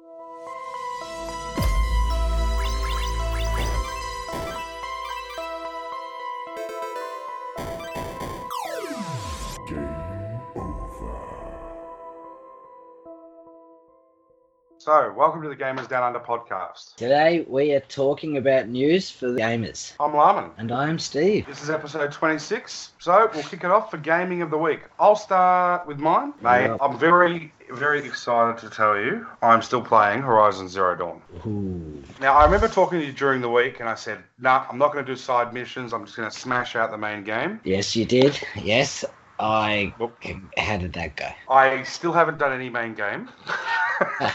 Thank you. So, welcome to the Gamers Down Under podcast. Today we are talking about news for the gamers. I'm Larman. And I'm Steve. This is episode 26. So, we'll kick it off for Gaming of the Week. I'll start with mine. Mate, Yeah. I'm very, very excited to tell you I'm still playing Horizon Zero Dawn. Ooh. Now, I remember talking to you during the week and I said, nah, I'm not going to do side missions. I'm just going to smash out the main game. Yes, you did. Yes, I. Well, How did that go? I still haven't done any main game.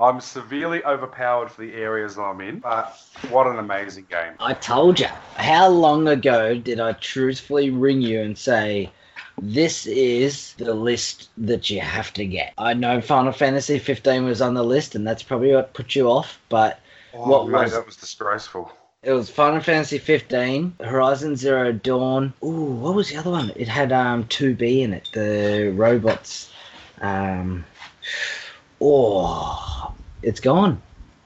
I'm severely overpowered for the areas that I'm in, but what an amazing game. I told you. How long ago did I truthfully ring you and say, this is the list that you have to get? I know Final Fantasy 15 was on the list, and that's probably what put you off, but Oh, What mate, was- that was disgraceful. it was Final Fantasy 15, Horizon Zero Dawn. Ooh, what was the other one? It had um 2B in it, the robots. Um, oh, it's gone.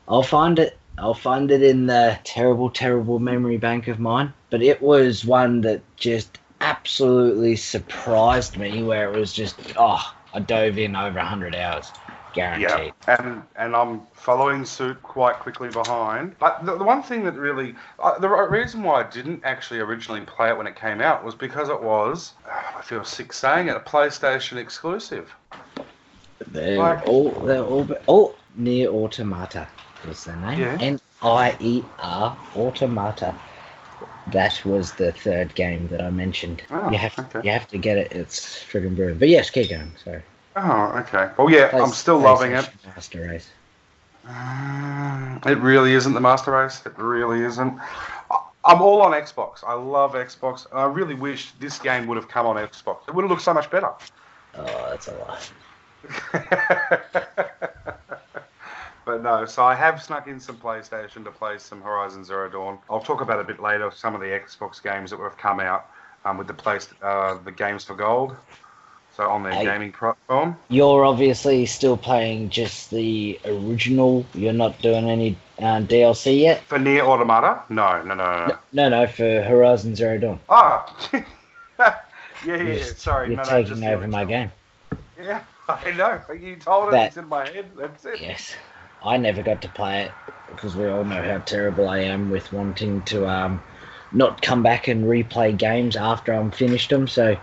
I'll find it. I'll find it in the terrible, terrible memory bank of mine. But it was one that just absolutely surprised me, where it was just, oh, I dove in over 100 hours. Guaranteed. Yeah, and and I'm following suit quite quickly behind. But the, the one thing that really, uh, the reason why I didn't actually originally play it when it came out was because it was, I feel sick saying it, a PlayStation exclusive. They're Like- all, they're all, oh, Nier Automata was the name. Yeah. N I E R Automata. That was the third game that I mentioned. Oh, you have okay. you have to get it. It's friggin' brilliant. But yes, keep going. Sorry. Oh, okay. Well, yeah, I'm still loving it. Master Race. Uh, it really isn't the Master Race. It really isn't. I'm all on Xbox. I love Xbox, and I really wish this game would have come on Xbox. It would have looked so much better. Oh, that's a lot. but no, so I have snuck in some PlayStation to play some Horizon Zero Dawn. I'll talk about a bit later some of the Xbox games that have come out um, with the place uh, the Games for Gold. So on their Hey. gaming platform. You're obviously still playing just the original. You're not doing any uh, DLC yet. For Nier Automata? No, no, no, no. no. No, no, for Horizon Zero Dawn. Ah! yeah, yeah, yeah. Sorry, you're no, no, taking just over my game. Yeah, I know. You told it. It's in my head. That's it. Yes. I never got to play it because we all know how terrible I am with wanting to um, not come back and replay games after I'm finished them. So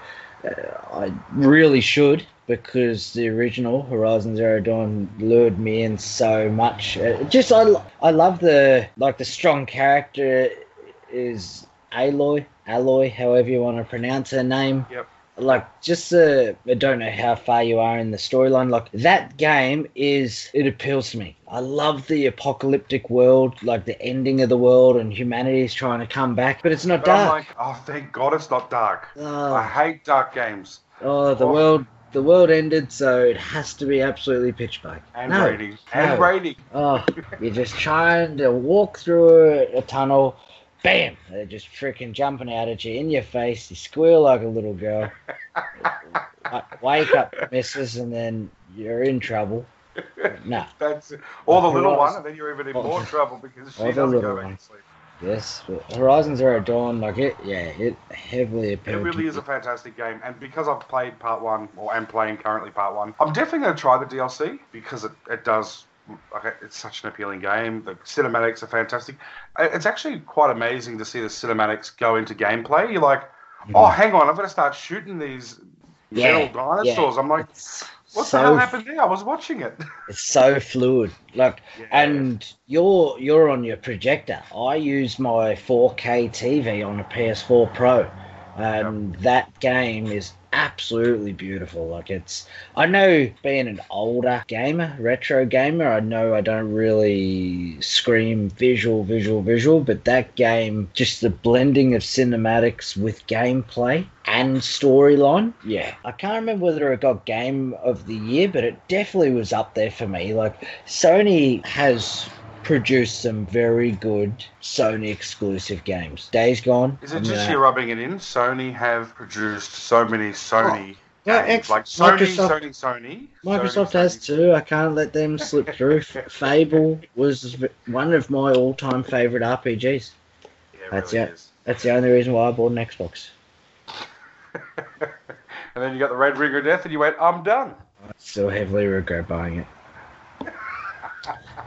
I really should because the original Horizon Zero Dawn lured me in so much. Uh, just I, I love the like the strong character is Aloy, Aloy, however you want to pronounce her name Yep. Like just uh, I don't know how far you are in the storyline. Like that game is it appeals to me. I love the apocalyptic world, like the ending of the world and humanity is trying to come back, but it's not But dark. like, oh, thank God it's not dark. I oh, hate dark games. oh, the oh. world the world ended, so it has to be absolutely pitch black. And no, raining. And no. raining. Oh, you're just trying to walk through a tunnel. Bam! They're just freaking jumping out at you in your face. You squeal like a little girl. Wa- Wake up, missus, and then you're in trouble. No, That's. Or the little Horizon- one, and then you're even in more trouble because she doesn't go back to sleep. yes, Horizon Zero Dawn, like it, yeah, it heavily It really is a fantastic game, and because I've played part one, or am playing currently part one, I'm definitely going to try the DLC because it, it does. It's such an appealing game. The cinematics are fantastic. It's actually quite amazing to see the cinematics go into gameplay. You're like, oh, hang on, I'm going to start shooting these Yeah, little dinosaurs. I'm like, It's what so the hell happened there? I was watching it. It's so fluid. Like Yeah. and you're you're on your projector. I use my 4K TV on a PS4 Pro. And that game is absolutely beautiful. Like it's I know being an older gamer, retro gamer, I know I don't really scream visual, visual, visual, but that game just the blending of cinematics with gameplay and storyline. Yeah. I can't remember whether it got game of the year, but it definitely was up there for me. Like Sony has produced some very good Sony exclusive games. Days Gone. Is it I'm just gonna- you rubbing it in? Sony have produced so many Sony oh, Yeah, games. X- like Sony, Microsoft- Sony, Sony. Microsoft Sony, has Sony. too. I can't let them slip through. Fable was one of my all-time favorite RPGs. Yeah, it That's really it. is. That's the only reason why I bought an Xbox. and then you got the Red Ring of Death, and you went, I'm done. I still heavily regret buying it.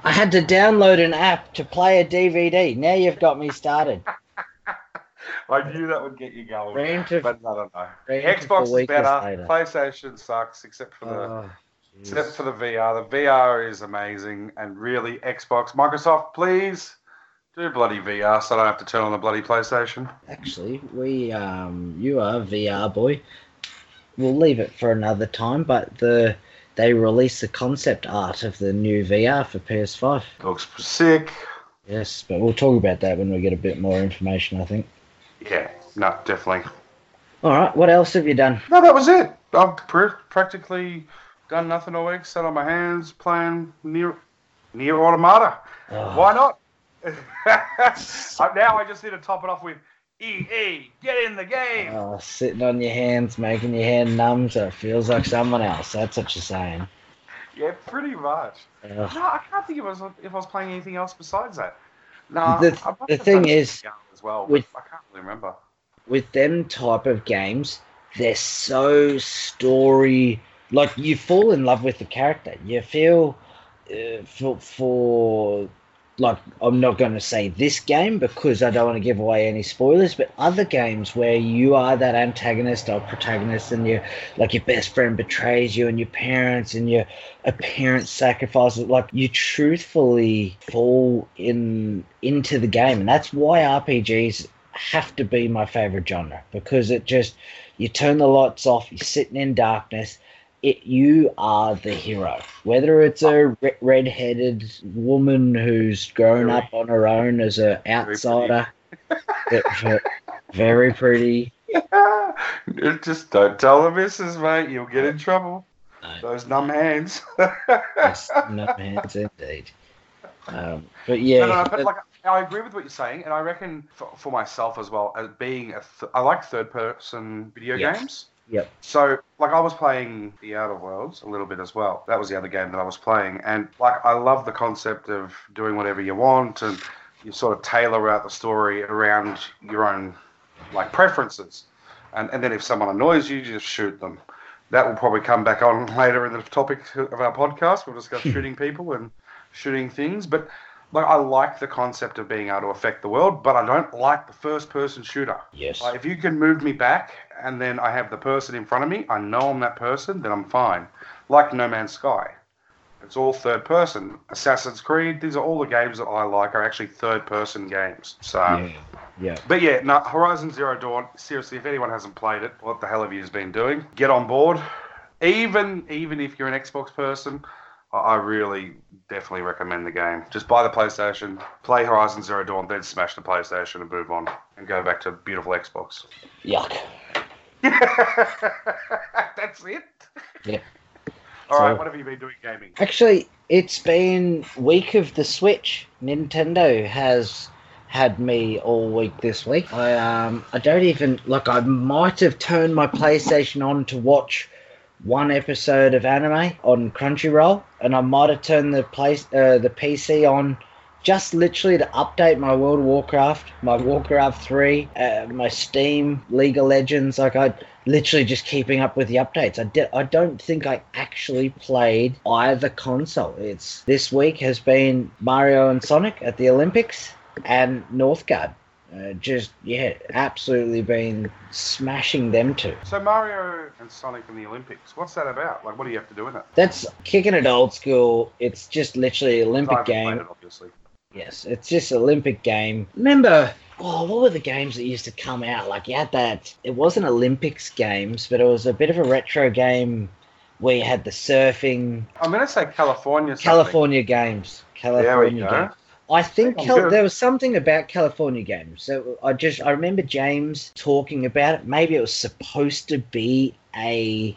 I had to download an app to play a DVD. Now you've got me started. I knew that would get you going. Ran to But no, no, no. Ran to Xbox is better. later. PlayStation sucks, except for the Oh, except for the VR. The VR is amazing, and really, Xbox, Microsoft, please do bloody VR, so I don't have to turn on the bloody PlayStation. Actually, we um, you are VR boy. We'll leave it for another time, but the they released the concept art of the new VR for PS5. Looks sick. Yes, but we'll talk about that when we get a bit more information. I think. Yeah, no, definitely. All right, what else have you done? No, that was it. I've pr- practically done nothing all week. Sat on my hands playing near Nier Automata. Oh, Why not? Now I just need to top it off with EA. Get in the game. oh, sitting on your hands, making your hand numb so it feels like someone else. That's what you're saying. Yeah, pretty much. Ugh. No, I can't think if I was if I was playing anything else besides that. No, The- I the thing is, as well. with- I can't really remember. with them type of games, they're so story like you fall in love with the character. You feel uh, for for like I'm not going to say this game because I don't want to give away any spoilers, but other games where you are that antagonist or protagonist, and you like your best friend betrays you, and your parents and your a parent sacrifices, like you truthfully fall in into the game, and that's why RPGs have to be my favorite genre because it just you turn the lights off, you're sitting in darkness. It, you are the hero. Whether it's a re- red-headed woman who's grown Very- up on her own as an outsider, ve- very pretty. just don't tell the missus, mate. You'll get in trouble. No. Those numb hands. Yes, no hands indeed. Um, but yeah, No, no, no, but like I agree with what you're saying, and I reckon for, for myself as well, as being a th- I like third-person video Yes. games. Yep. So, like, I was playing The Outer Worlds a little bit as well. That was the other game that I was playing, and like, I love the concept of doing whatever you want, and you sort of tailor out the story around your own like preferences, and and then if someone annoys you, you just shoot them. That will probably come back on later in the topic of our podcast. We'll discuss shooting people and shooting things, but like I like the concept of being able to affect the world, but I don't like the first person shooter. yes, Like, if you can move me back and then I have the person in front of me, I know I'm that person, then I'm fine. Like No Man's Sky. It's all third person. Assassin's Creed, these are all the games that I like are actually third person games. So yeah, yeah. but yeah, no, Horizon Zero Dawn, seriously, if anyone hasn't played it, what the hell have you been doing? Get on board. Even even if you're an Xbox person, I- really definitely recommend the game. Just buy the PlayStation, play Horizon Zero Dawn, then smash the PlayStation and move on and go back to beautiful Xbox. Yuck. That's it. Yeah. All right, So- what have you been doing gaming? Actually, it's been week of the Switch. Nintendo has had me all week this week. I um I don't even like I might have turned my PlayStation on to watch one episode of anime on Crunchyroll, and I might have turned the place uh, the PC on just literally to update my World of Warcraft, my Warcraft 3, uh, my Steam, League of Legends. Like I literally just keeping up with the updates. I did. I don't think I actually played either console. It's this week has been Mario and Sonic at the Olympics and Northgard. Uh, just yeah, absolutely been smashing them two. So Mario and Sonic in the Olympics, what's that about? Like, what do you have to do in it? That's kicking it old school. It's just literally an I Olympic haven't game. it, obviously. Yes, it's just Olympic game. Remember, oh, what were the games that used to come out? Like you had that. It wasn't Olympics games, but it was a bit of a retro game where you had the surfing. I'm gonna say California. something. California games. There we California go. games. I think Cal- there was something about California games. So I just I remember James talking about it. Maybe it was supposed to be a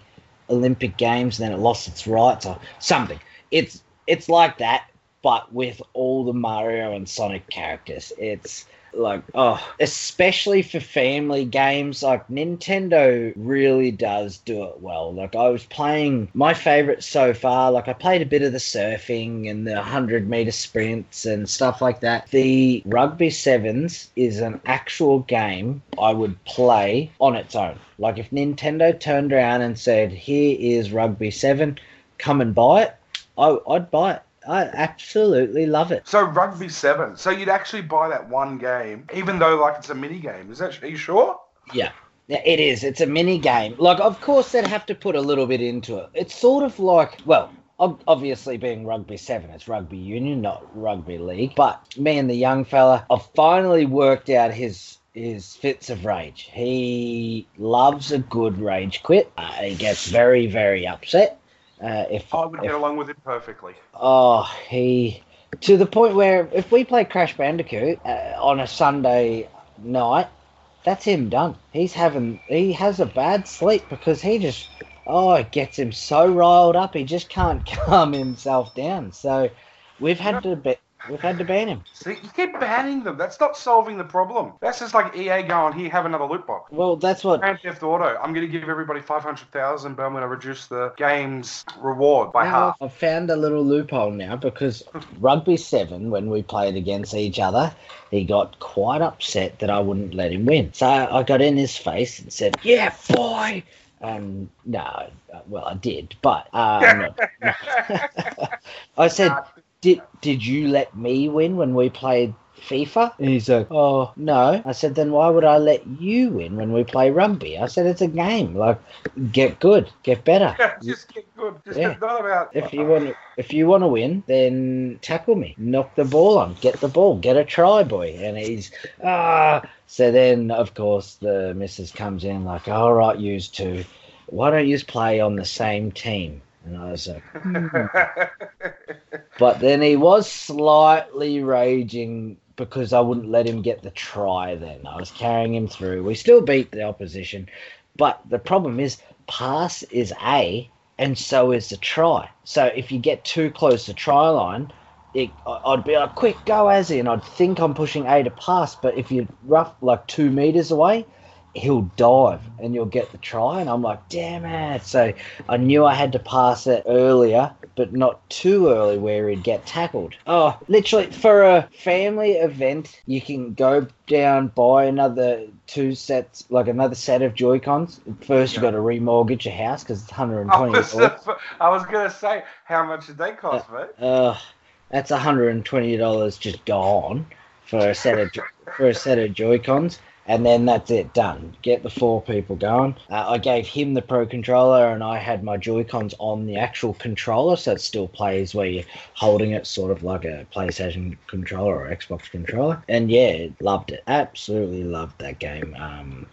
Olympic Games, and then it lost its rights or something. It's it's like that, but with all the Mario and Sonic characters. It's like oh especially for family games like nintendo really does do it well. Like i was playing my favorite so far like i played a bit of the surfing and the 100 meter sprints and stuff like that. The rugby sevens is an actual game i would play on its own. Like if nintendo turned around and said here is rugby 7 come and buy it I, i'd buy it I absolutely love it. So rugby seven. So you'd actually buy that one game, even though like it's a mini game. Is that? Are you sure? Yeah. Yeah, It is. It's a mini game. Like, of course, they'd have to put a little bit into it. It's sort of like, well, obviously being rugby seven, it's rugby union, not rugby league. But me and the young fella, I've finally worked out his his fits of rage. He loves a good rage quit. Uh, he gets very, very upset. Uh, if I would if- get along with it perfectly. Oh, he to the point where if we play Crash Bandicoot uh, on a Sunday night, that's him done. He's having he has a bad sleep because he just oh it gets him so riled up he just can't calm himself down. So we've had to be, we've had to ban him. See, you keep banning them. That's not solving the problem. That's just like EA going, here, have another loot box. Well, that's what Grand Theft Auto. I'm going to give everybody 500,000, but I'm going to reduce the game's reward by Now, half. I've found a little loophole now because Rugby 7, when we played against each other, he got quite upset that I wouldn't let him win. So I got in his face and said, Yeah, boy! And no, well, I did, but not- um, I said, did, did you let me win when we played FIFA? And he's like, Oh, no. I said, Then why would I let you win when we play rugby? I said, It's a game. Like, get good, get better. just get good. Just Yeah. get not about. If you want to, if you want to win, then tackle me, knock the ball on, get the ball, get a try, boy. And he's ah. So then, of course, the missus comes in like, all right, use two, why don't you play on the same team? And I was like, "Hmm." but then he was slightly raging because I wouldn't let him get the try. Then I was carrying him through. We still beat the opposition, but the problem is pass is A and so is the try. So if you get too close to try line, it, I'd be like, quick, go as and I'd think I'm pushing A to pass, but if you're rough like two meters away, he'll dive and you'll get the try. And I'm like, damn it. So I knew I had to pass it earlier, but not too early where he'd get tackled. Oh, literally, for a family event, you can go down, buy another two sets, like another set of Joy-Cons. First, you Yeah. got to remortgage your house because it's 120 was, dollars. I was going to say, how much did they cost, mate? Uh, that's $120 just gone for a set of for a set of Joy-Cons. And then that's it, done. Get the four people going. Uh, I gave him the Pro controller, and I had my Joy-Cons on the actual controller, so it still plays where you're holding it, sort of like a PlayStation controller or Xbox controller. And yeah, loved it. Absolutely loved that game. Um,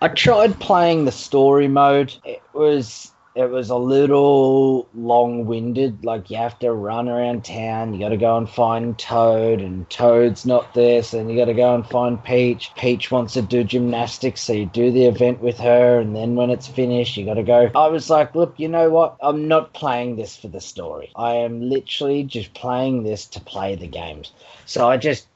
I tried playing the story mode. It was it was a little long-winded. Like you have to run around town. You got to go and find Toad, and Toad's not there, so you got to go and find Peach. Peach wants to do gymnastics, so you do the event with her, and then when it's finished, you got to go. I was like, look, you know what? I'm not playing this for the story. I am literally just playing this to play the games. So I just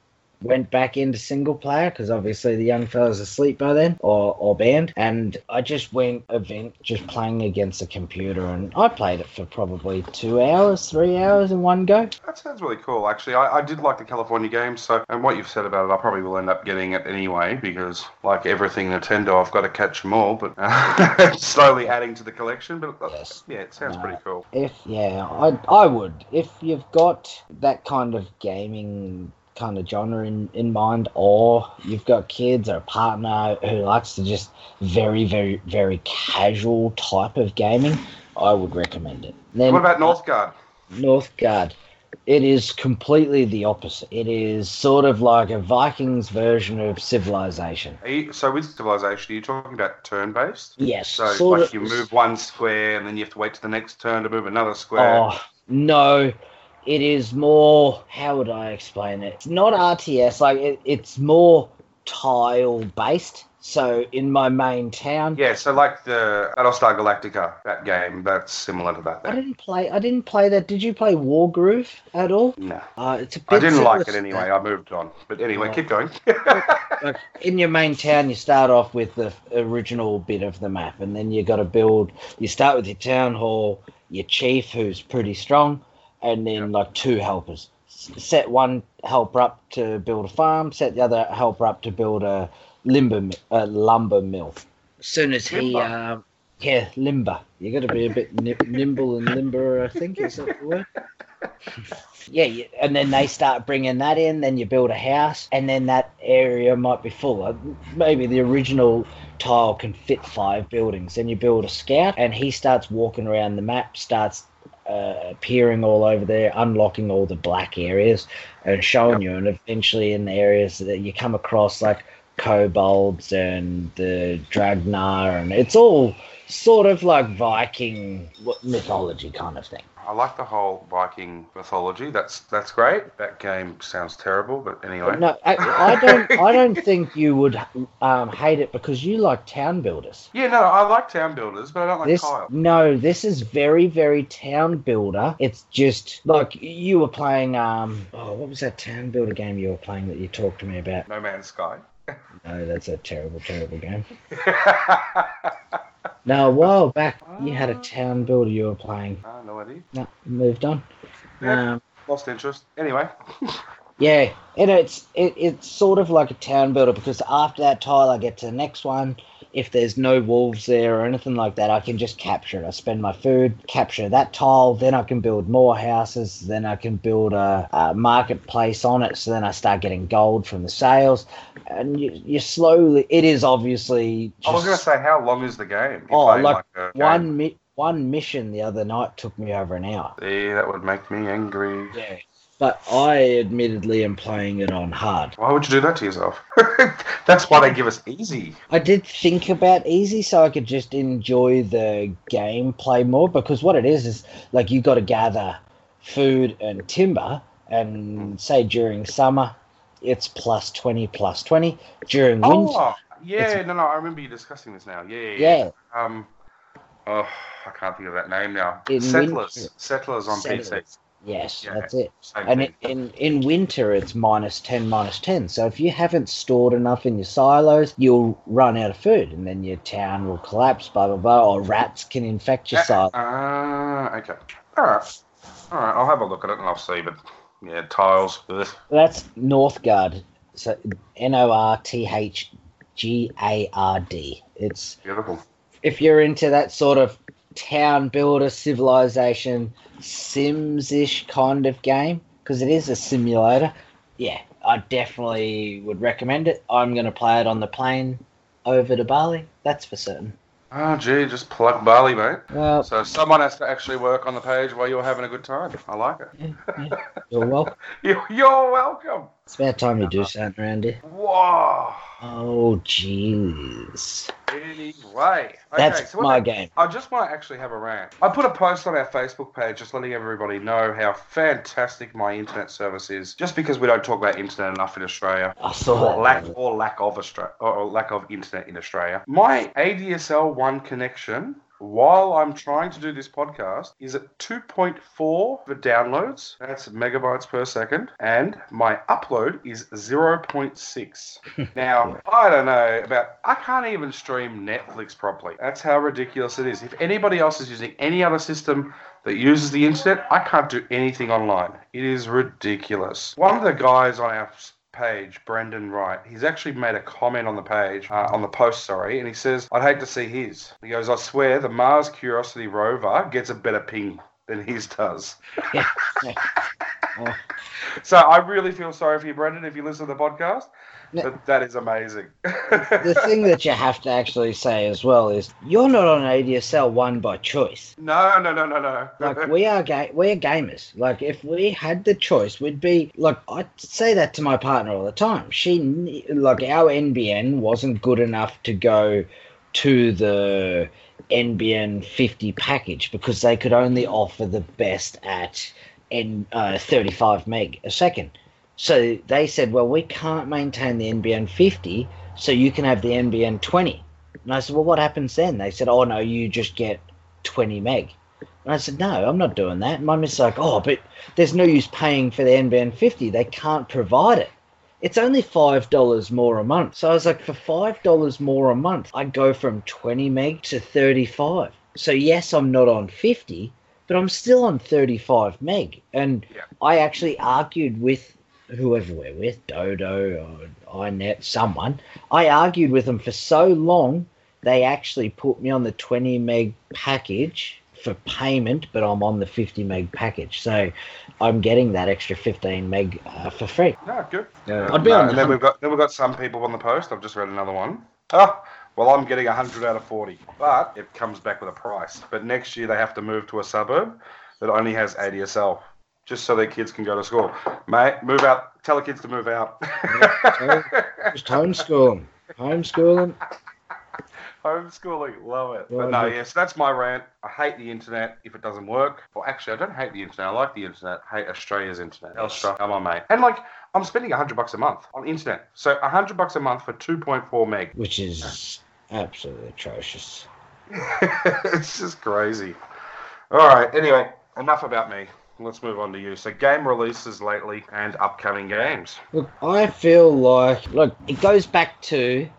went back into single player because obviously the young fella's asleep by then or, or banned and i just went event just playing against a computer and i played it for probably two hours three hours in one go That sounds really cool, actually. I, I did like the California games, so and what you've said about it, I probably will end up getting it anyway because, like everything Nintendo, I've got to catch them all. But uh, slowly adding to the collection. But uh, Yes. yeah, it sounds No. pretty cool. if yeah i i would if you've got that kind of gaming kind of genre in, in mind or you've got kids or a partner who likes to just very very very casual type of gaming i would recommend it then What about Northgard? Northgard. It is completely the opposite. It is sort of like a Vikings version of Civilization. Are you, so with Civilization, are you talking about turn-based? Yes, So like of. you move one square and then you have to wait to the next turn to move another square. Oh no, it is more. How would I explain it? It's not RTS. Like it, it's more tile based. So in my main town, Yeah, so like the Battlestar Galactica, that game, that's similar to that. I didn't play. I didn't play that. Did you play Wargroove at all? No, Uh, it's a bit I didn't like it anyway. that. I moved on. But anyway, Oh. keep going. like in your main town, you start off with the original bit of the map, and then you got to build. You start with your town hall, your chief, who's pretty strong, and then like two helpers. Set one helper up to build a farm. Set the other helper up to build a limber a lumber mill. As soon as he, Limber? um, yeah, limber. You got to be a bit nimble and limber. I think is that the word. Yeah, you, and then they start bringing that in. Then you build a house, and then that area might be full. Uh, Maybe the original tile can fit five buildings. Then you build a scout, and he starts walking around the map, starts uh, appearing all over there, unlocking all the black areas, and showing you. And eventually, in the areas that you come across, like kobolds and the Dragnar, and it's all sort of like Viking mythology kind of thing. I like the whole Viking mythology. That's that's great. That game sounds terrible, but anyway. No, I, I don't. I don't think you would um, hate it because you like town builders. Yeah, no, I like town builders, but I don't like This tile. no, this is very, very town builder. It's just like you were playing. Um, oh, what was that town builder game you were playing that you talked to me about? No Man's Sky. No, that's a terrible, terrible game. No, a while back you had a town builder you were playing. Ah, no idea. No, moved on. Yeah. Um, Lost interest. Anyway. Yeah, and it's it, it's sort of like a town builder because after that tile, I get to the next one. If there's no wolves there or anything like that, I can just capture it. I spend my food, capture that tile, then I can build more houses. Then I can build a, a marketplace on it. So then I start getting gold from the sales, and you, you slowly. It is obviously I was going to say, how long is the game? You Oh, like game? one mi- one mission the other night took me over an hour. See, that would make me angry. Yeah, but I admittedly am playing it on hard. Why would you do that to yourself? That's why they give us easy. I did think about easy so I could just enjoy the gameplay more because what it is is like you got to gather food and timber, and say during summer it's plus 20, plus 20. During winter, Oh, yeah, no, no, I remember you discussing this now. Yeah, yeah, yeah. Um, oh, I can't think of that name now. In Settlers. winter- Settlers on PC. Yes, Yeah. that's it. And in, in, in winter, it's minus 10, minus 10. So if you haven't stored enough in your silos, you'll run out of food and then your town will collapse, blah, blah, blah, or rats can infect your silo. Ah, okay. All right. All right, I'll have a look at it and I'll see, but yeah, tiles. ugh. That's Northgard. So N O R T H G A R D. It's Beautiful. if you're into that sort of town builder civilization Sims ish kind of game, because it is a simulator. Yeah, I definitely would recommend it. I'm going to play it on the plane over to Bali. That's for certain. Oh, gee, just plug Bali, mate. Well, So someone has to actually work on the page while you're having a good time. I like it. yeah, yeah. You're welcome. You- You're welcome. It's about time you do uh-huh. something Randy. Whoa. Oh, jeez. Anyway. Okay, That's so my about- game. I just want to actually have a rant. I put a post on our Facebook page just letting everybody know how fantastic my internet service is. Just because we don't talk about internet enough in Australia. I saw Or lack, or lack of Australia, or lack of internet in Australia. My ADSL one connection, while I'm trying to do this podcast, is at 2.4 for downloads. That's megabytes per second, and my upload is 0.6. now I don't know about. I can't even stream Netflix properly. That's how ridiculous it is. If anybody else is using any other system that uses the internet, I can't do anything online. It is ridiculous. One of the guys on our page, Brendan Wright, he's actually made a comment on the page, uh, on the post, sorry, and he says, I'd hate to see his. He goes, I swear the Mars Curiosity rover gets a better ping than his does. Oh. So I really feel sorry for you, Brendan, if you listen to the podcast. But that is amazing. the thing that you have to actually say as well is you're not on ADSL one by choice. no, no, no, no, no. Like we are ga- we're gamers. Like if we had the choice, we'd be like I say that to my partner all the time. She like our NBN wasn't good enough to go to the NBN 50 package because they could only offer the best at N uh, 35 meg a second. So they said, well, we can't maintain the NBN 50, so you can have the NBN 20. And I said, well, what happens then? They said, oh, no, you just get 20 meg. And I said, no, I'm not doing that. And my missus like, oh, but there's no use paying for the NBN 50. They can't provide it. It's only $5 more a month. So I was like, for $5 more a month, I go from 20 meg to 35. So yes, I'm not on 50, but I'm still on 35 meg. And Yeah. I actually argued with whoever we're with, Dodo or iiNet, someone. I argued with them for so long, they actually put me on the 20 meg package for payment, but I'm on the 50 meg package. So I'm getting that extra 15 meg uh, for free. No, good. I'd be No, on and then we've got then we've got some people on the post. I've just read another one. Ah, well, I'm getting 100 out of 40, but it comes back with a price. But next year they have to move to a suburb that only has ADSL, just so their kids can go to school. Mate, move out. Tell the kids to move out. Just homeschool them. Homeschool them. Homeschooling, love it. But no, yes, that's my rant. I hate the internet if it doesn't work. Well, actually, I don't hate the internet. I like the internet. I hate Australia's internet. Telstra, come on, mate. And like, I'm spending 100 bucks a month on internet. So 100 bucks a month for 2.4 meg. Which is absolutely atrocious. it's just crazy. All right. Anyway, enough about me. Let's move on to you. So, game releases lately and upcoming games. Look, I feel like look, it goes back to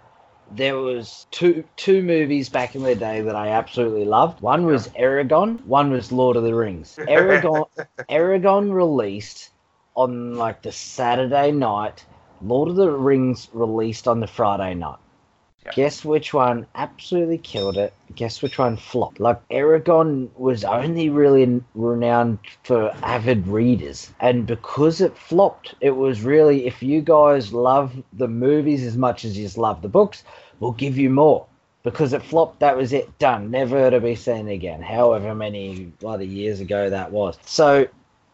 there was two two movies back in the day that I absolutely loved. One was Eragon, one was Lord of the Rings. Eragon Eragon released on like the Saturday night. Lord of the Rings released on the Friday night. Guess which one absolutely killed it? Guess which one flopped? Like Eragon was only really renowned for avid readers, and because it flopped, it was really if you guys love the movies as much as you love the books, we'll give you more. Because it flopped, that was it, done, never to be seen again. However many bloody years ago that was. So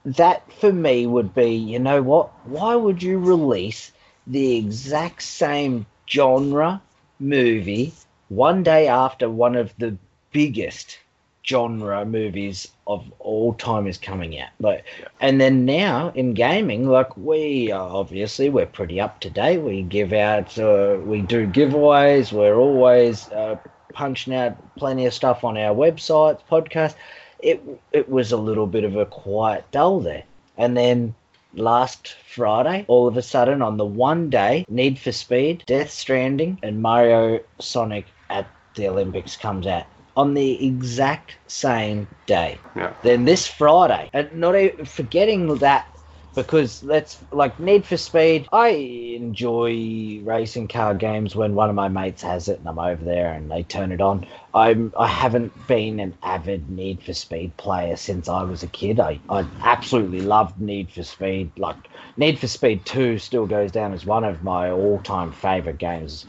that for me would be, you know what? Why would you release the exact same genre movie one day after one of the biggest genre movies of all time is coming out. Like and then now in gaming like we obviously we're pretty up to date. We give out uh, we do giveaways. We're always uh, punching out plenty of stuff on our websites podcast it it was a little bit of a quiet dull there. And then last Friday, all of a sudden on the one day, Need for Speed, Death Stranding, and Mario Sonic at the Olympics comes out on the exact same day. Yeah. Then this Friday, and not even forgetting that because let's like Need for Speed. I enjoy racing car games when one of my mates has it and I'm over there and they turn it on. I'm I haven't been an avid Need for Speed player since I was a kid. I, I absolutely loved Need for Speed. Like Need for Speed 2 still goes down as one of my all-time favorite games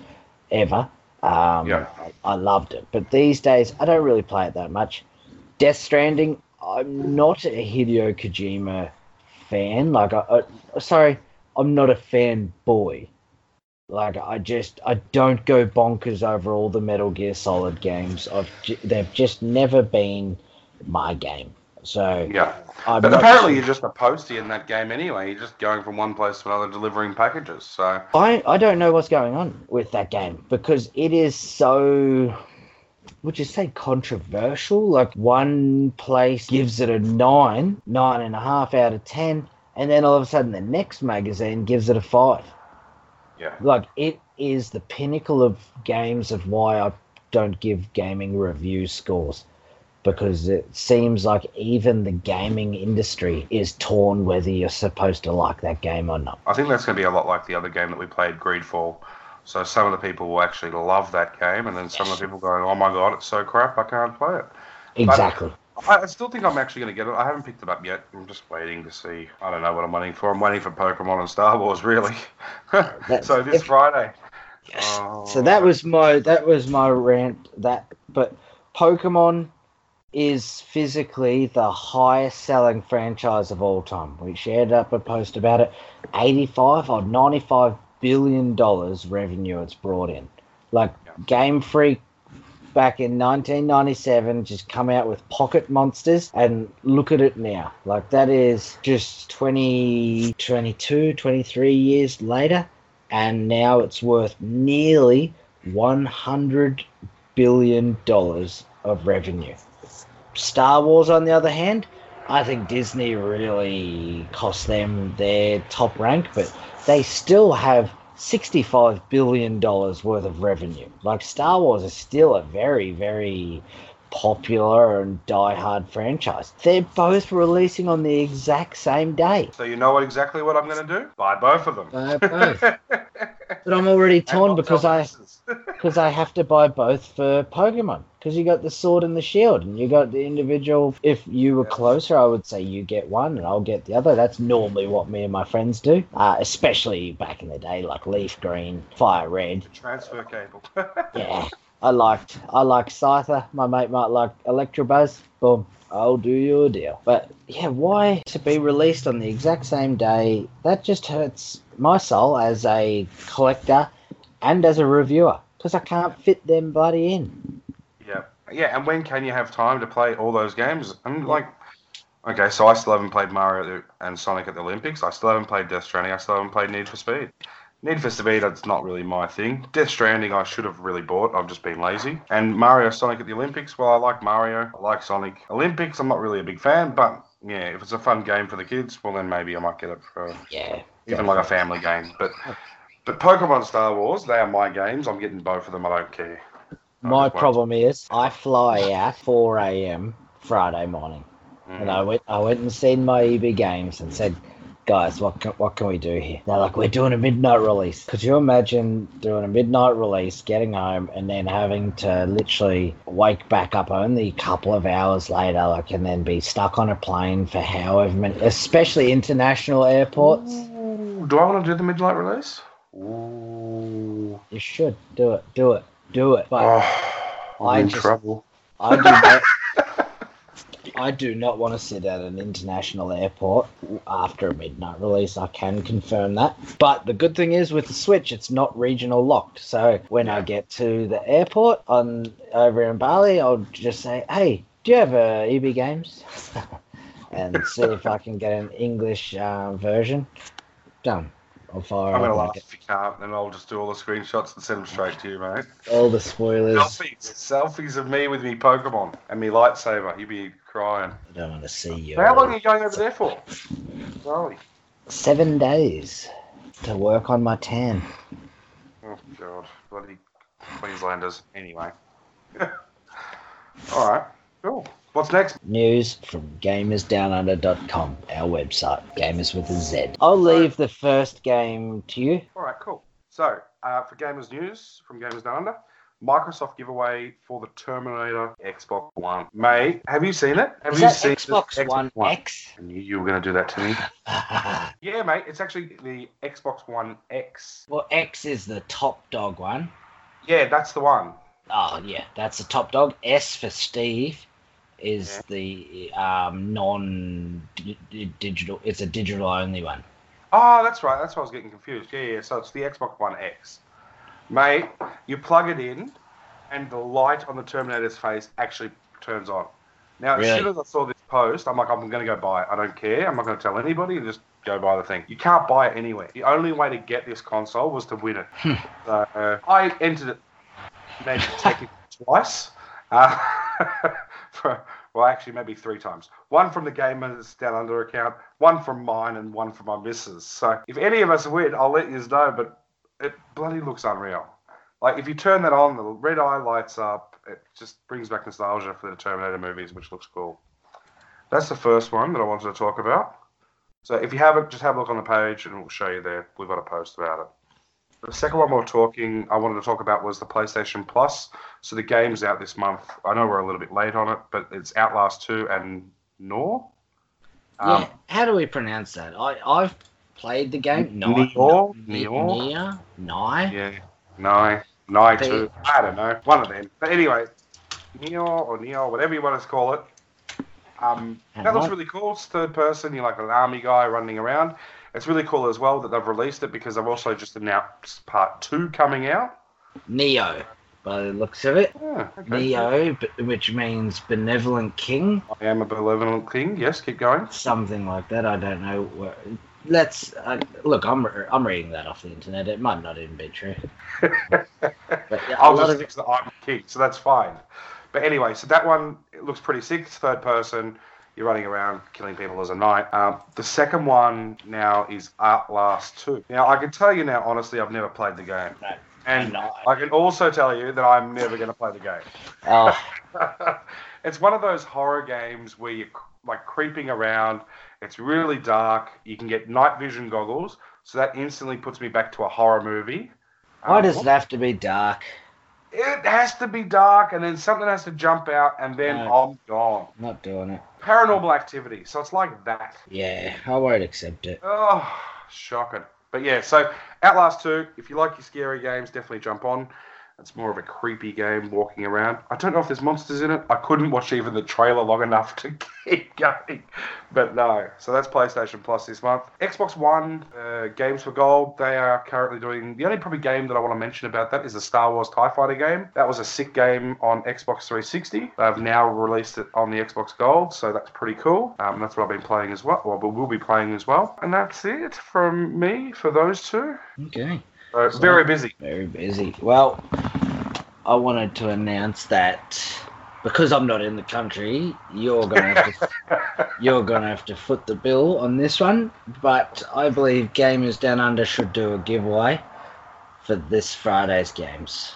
ever. Um, Yeah. I, I loved it. But these days I don't really play it that much. Death Stranding, I'm not a Hideo Kojima fan. Like, I, I, sorry, I'm not a fan boy. Like, I just I don't go bonkers over all the Metal Gear Solid games. I've j- they've just never been my game. So Yeah. I'm But apparently, sure- you're just a postie in that game anyway. You're just going from one place to another delivering packages. So, I I don't know what's going on with that game because it is so. Would you say controversial? Like one place gives it a nine, nine and a half out of ten, and then all of a sudden the next magazine gives it a five. yeah. Like it is the pinnacle of games of why I don't give gaming review scores. Because it seems like even the gaming industry is torn whether you're supposed to like that game or not. I think that's going to be a lot like the other game that we played, Greedfall. So some of the people will actually love that game, and then some of the people going, "Oh my god, it's so crap, I can't play it." Exactly. I I still think I'm actually going to get it. I haven't picked it up yet. I'm just waiting to see. I don't know what I'm waiting for. I'm waiting for Pokemon and Star Wars, really. so this if- Friday. Yes. Oh. So that was my that was my rant. That but Pokemon is physically the highest selling franchise of all time. We shared up a post about it. Eighty five or ninety five billion dollars revenue it's brought in. Like. Game Freak back in 1997 just come out with pocket monsters and look at it now like that is just 20 22 23 years later and now it's worth nearly 100 billion dollars of revenue. Star Wars, on the other hand, I think Disney really cost them their top rank, but they still have $65 billion worth of revenue. Like, Star Wars is still a very, very popular and die-hard franchise. They're both releasing on the exact same day. So you know what exactly what I'm going to do? Buy both of them. Buy both. but I'm already torn because I because I have to buy both for Pokemon. Because you got the sword and the shield, and you got the individual. If you were closer, I would say you get one and I'll get the other. That's normally what me and my friends do, uh, especially back in the day, like Leaf Green, Fire Red. Transfer cable. yeah. I liked I like Scyther. My mate might like Electabuzz. Boom. I'll do you a deal. But yeah, why to be released on the exact same day? That just hurts my soul as a collector and as a reviewer because I can't fit them bloody in. Yeah, yeah. And when can you have time to play all those games? And like, okay, so I still haven't played Mario and Sonic at the Olympics. I still haven't played Death Stranding. I still haven't played Need for Speed. Need for Speed, that's not really my thing. Death Stranding, I should have really bought. I've just been lazy. And Mario Sonic at the Olympics, well, I like Mario. I like Sonic. Olympics, I'm not really a big fan, but yeah, if it's a fun game for the kids, well, then maybe I might get it for yeah, even like a family game. But but Pokemon Star Wars, they are my games. I'm getting both of them. I don't care. My problem is I fly out 4 a.m. Friday morning, mm-hmm. and I went I went and seen my EB games and said guys, what can, what can we do here? They're like, we're doing a midnight release. Could you imagine doing a midnight release, getting home, and then having to literally wake back up only a couple of hours later, like, and then be stuck on a plane for however many, especially international airports? Ooh, do I want to do the midnight release? Ooh. You should do it, do it, do it. But oh, I'm I in just, trouble. I do not. I do not want to sit at an international airport after a midnight release. I can confirm that. But the good thing is with the Switch, it's not regional locked. So when I get to the airport on over in Bali, I'll just say, "Hey, do you have uh, EB Games?" and see if I can get an English uh, version. Done. I'll fire. I'm gonna laugh if you can't, and I'll just do all the screenshots and send them straight to you, mate. All the spoilers. Selfies, selfies of me with me Pokemon and me lightsaber. You'd be crying. I don't want to see you. how long are you going over there for? Sorry. Seven days to work on my tan. Oh god, bloody Queenslanders. Anyway. all right, cool. What's next? News from gamersdownunder.com, our website, gamers with a Z. I'll leave the first game to you. All right, cool. So, uh, for Gamers News from Gamers Down Under, Microsoft giveaway for the Terminator Xbox One. May, have you seen it? Have Is you seen Xbox, Xbox One, One X? I knew you were going to do that to me. yeah, mate, it's actually the Xbox One X. Well, X is the top dog one. Yeah, that's the one. Oh, yeah, that's the top dog. S for Steve is the um, non-digital. It's a digital only one. Oh, that's right. That's why I was getting confused. Yeah, yeah. So it's the Xbox One X, mate. You plug it in, and the light on the Terminator's face actually turns on. Now, really? as soon as I saw this post, I'm like, I'm going to go buy it. I don't care. I'm not going to tell anybody. Just go buy the thing. You can't buy it anywhere. The only way to get this console was to win it. Hmm. so uh, I entered it maybe technically twice. Uh, for, well, actually, maybe three times. One from the Gamers Down Under account, one from mine, and one from my missus. So if any of us win, I'll let you know, but it bloody looks unreal. Like, if you turn that on, the red eye lights up. It just brings back nostalgia for the Terminator movies, which looks cool. That's the first one that I wanted to talk about. So if you haven't, just have a look on the page and we'll show you there. We've got a post about it. The second one we are talking, I wanted to talk about was the PlayStation Plus. So the game's out this month. I know we're a little bit late on it, but it's Outlast 2 and Nor. Um, yeah, how do we pronounce that? I, I've played the game. Nor? Nor? Nor? Nye? Yeah, Nye. Nye 2. I don't know. One of them. But anyway, Neo or Neo, whatever you want to call it. Um, that looks really cool. It's third person. You're like an army guy running around. It's really cool as well that they've released it because they've also just announced part two coming out. Neo, by the looks of it. Yeah, okay. Neo, which means benevolent king. I am a benevolent king. Yes, keep going. Something like that. I don't know. let's uh, look. I'm I'm reading that off the internet. It might not even be true. but yeah, I'll just of fix the I'm king, so that's fine. But anyway, so that one it looks pretty sick. It's third person. You're running around killing people as a knight. Um, the second one now is Outlast 2. Now, I can tell you now, honestly, I've never played the game. No, And no. I can also tell you that I'm never going to play the game. oh, it's one of those horror games where you're like creeping around. It's really dark. You can get night vision goggles, so that instantly puts me back to a horror movie. why Um, does it have to be dark? It has to be dark, and then something has to jump out, and then No. I'm gone. Not doing it. Paranormal activity. So it's like that. Yeah, I won't accept it. Oh, shocking. But yeah, so Outlast 2, if you like your scary games, definitely jump on. It's more of a creepy game walking around. I don't know if there's monsters in it. I couldn't watch even the trailer long enough to keep going. But no. So that's PlayStation Plus this month. Xbox One, uh, Games for Gold, they are currently doing. The only probably game that I want to mention about that is the Star Wars TIE Fighter game. That was a sick game on Xbox 360. They've now released it on the Xbox Gold, so that's pretty cool. Um, that's what I've been playing as well. Well, we will be playing as well. And that's it from me for those two. Okay. So, very busy. Very busy. Well, I wanted to announce that because I'm not in the country, you're gonna have to you're gonna have to foot the bill on this one. But I believe Gamers Down Under should do a giveaway for this Friday's games.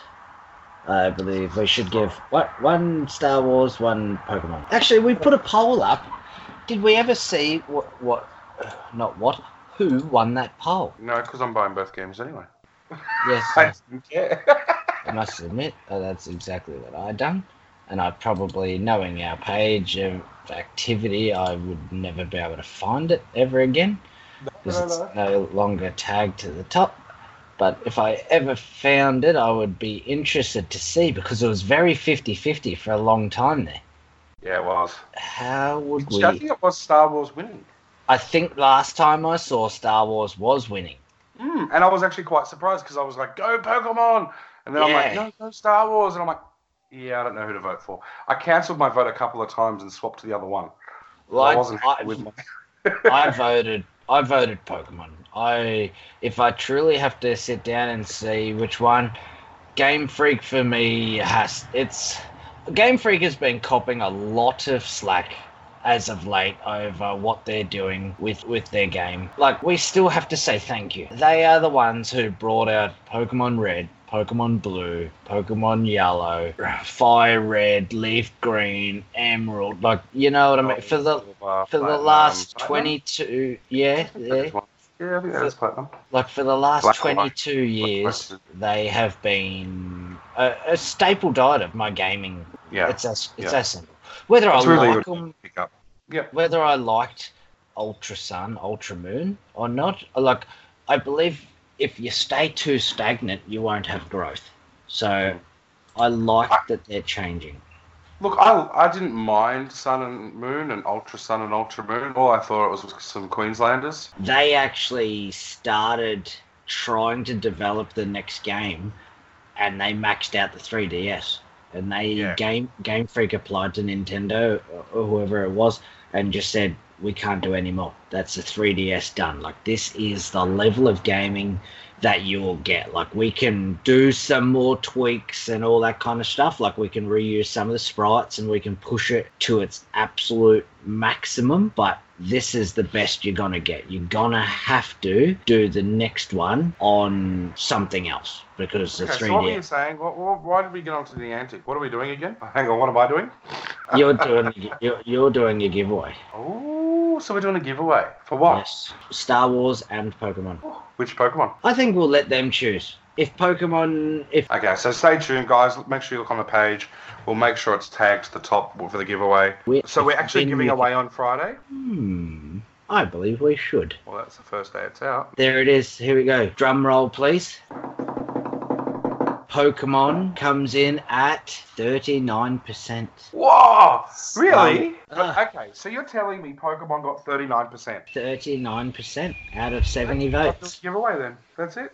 I believe we should give what one Star Wars, one Pokemon. Actually, we put a poll up. Did we ever see what what not what who won that poll? No, because I'm buying both games anyway. Yes, I didn't care. I must admit uh, that's exactly what I done, and I probably, knowing our page of activity, I would never be able to find it ever again because No, it's no. no longer tagged to the top. But if I ever found it, I would be interested to see because it was very 50-50 for a long time there. Yeah, it was. How would we? I think it was Star Wars winning. I think last time I saw Star Wars was winning. Mm, and I was actually quite surprised because I was like, go Pokemon! And then I'm like, Yeah. no, Star Wars! And I'm like, yeah, I don't know who to vote for. I cancelled my vote a couple of times and swapped to the other one. I wasn't I- with my. I voted. I voted Pokemon. I, if I truly have to sit down and see which one, Game Freak for me has it's. Game Freak has been copping a lot of slack as of late over what they're doing with with their game. Like we still have to say thank you. They are the ones who brought out Pokemon Red, Pokemon Blue, Pokemon Yellow, Fire Red, Leaf Green, Emerald. Like you know what I mean? For the Uh, for the last 22 yeah yeah Yeah, I think that is platinum. like for the last Black and 22 years they have been a, a staple diet of my gaming Yeah, it's as it's yeah. as simple whether it's i really like them pick up. Yeah, whether i liked ultra sun ultra moon or not like i believe if you stay too stagnant you won't have growth so mm. i like that they're changing Look, I, I didn't mind Sun and Moon and Ultra Sun and Ultra Moon. All I thought it was was some Queenslanders. they actually started trying to develop the next game and they maxed out the 3ds and they Yeah. game game freak applied to nintendo or whoever it was and just said we can't do any more. That's the 3ds done. Like this is the level of gaming that you will get. Like we can do some more tweaks and all that kind of stuff. Like we can reuse some of the sprites and we can push it to its absolute maximum but this is the best you're gonna get you're gonna have to do the next one on something else because the Okay, 3d so what were you saying? What, what, why did we get onto the antic? What are we doing again? Oh, hang on, what am I doing? you're doing you're, you're doing a giveaway Oh, so we're doing a giveaway for what? yes star wars and pokemon Which Pokemon? i think we'll let them choose if pokemon if Okay, so stay tuned, guys. Make sure you look on the page. We'll make sure it's tagged to the top for the giveaway. we So we're actually giving we- away on Friday. hmm i believe we should Well, that's the first day it's out. There it is. Here we go. Drum roll, please. Pokemon comes in at 39%. Whoa! Really? Um, okay, so you're telling me Pokemon got 39%. 39% out of 70 That's votes. the giveaway then. That's it.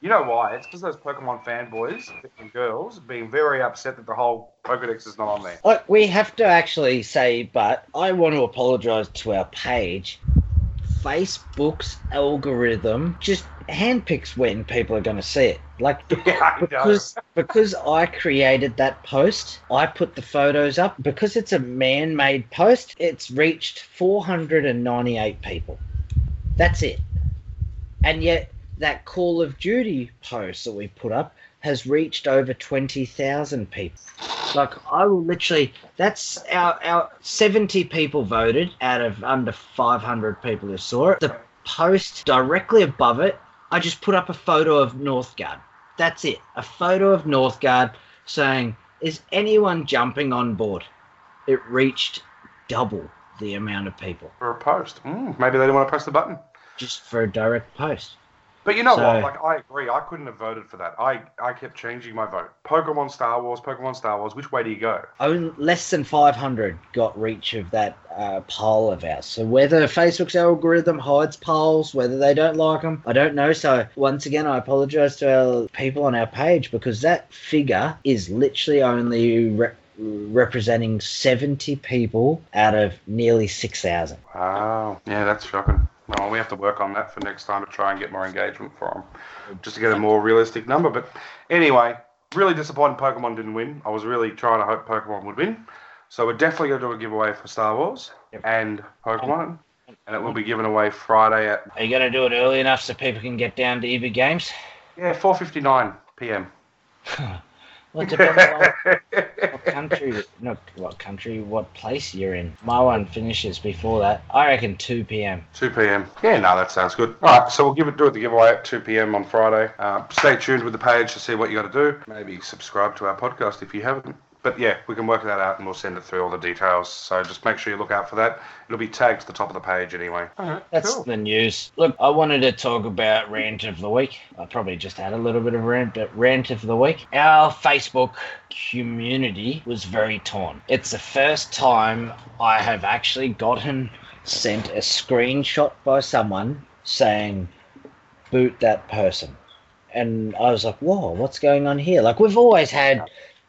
You know why? It's because those Pokemon fanboys and girls being very upset that the whole Pokedex is not on there. Look, we have to actually say, but I want to apologise to our page Facebook's algorithm just handpicks when people are going to see it. Like Yeah, I because because I created that post, I put the photos up. Because it's a man-made post, it's reached 498 people. That's it. And yet that Call of Duty post that we put up has reached over 20,000 people. Like I will literally that's our our 70 people voted out of under 500 people who saw it. The post directly above it, I just put up a photo of Northgard. That's it. A photo of Northgard saying, "Is anyone jumping on board?" It reached double the amount of people for a post. Mm, maybe they didn't want to press the button. just for a direct post. But you know So- what? Like I agree. I couldn't have voted for that. I, I kept changing my vote. Pokemon Star Wars, Pokemon Star Wars. Which way do you go? Only less than 500 got reach of that uh, poll of ours. So whether Facebook's algorithm hides polls, whether they don't like them, I don't know. So once again, I apologise to our people on our page because that figure is literally only re- representing 70 people out of nearly 6,000. Wow. Yeah, that's shocking. Well, we have to work on that for next time to try and get more engagement for them, mm. just to get a more realistic number. But anyway, really disappointed Pokemon didn't win. I was really trying to hope Pokemon would win. So we're definitely going to do a giveaway for Star Wars Yep. and Pokemon, and it will be given away Friday at Are you going to do it early enough so people can get down to EB Games? yeah 4:59 p.m. well, depends on what country, not what country, what place you're in. My one finishes before that. I reckon 2 p.m. 2 p.m. Yeah, no, that sounds good. All right, so we'll give it do it the giveaway at 2 p.m. on Friday. Uh, stay tuned with the page to see what you got to do. Maybe subscribe to our podcast if you haven't. But yeah, we can work that out and we'll send it through all the details. So just make sure you look out for that. It'll be tagged to the top of the page anyway. All right, That's cool. the news. Look, I wanted to talk about rant of the week. I probably just had a little bit of rant, but rant of the week. Our Facebook community was very torn. It's the first time I have actually gotten sent a screenshot by someone saying, boot that person. And I was like, whoa, what's going on here? Like, we've always had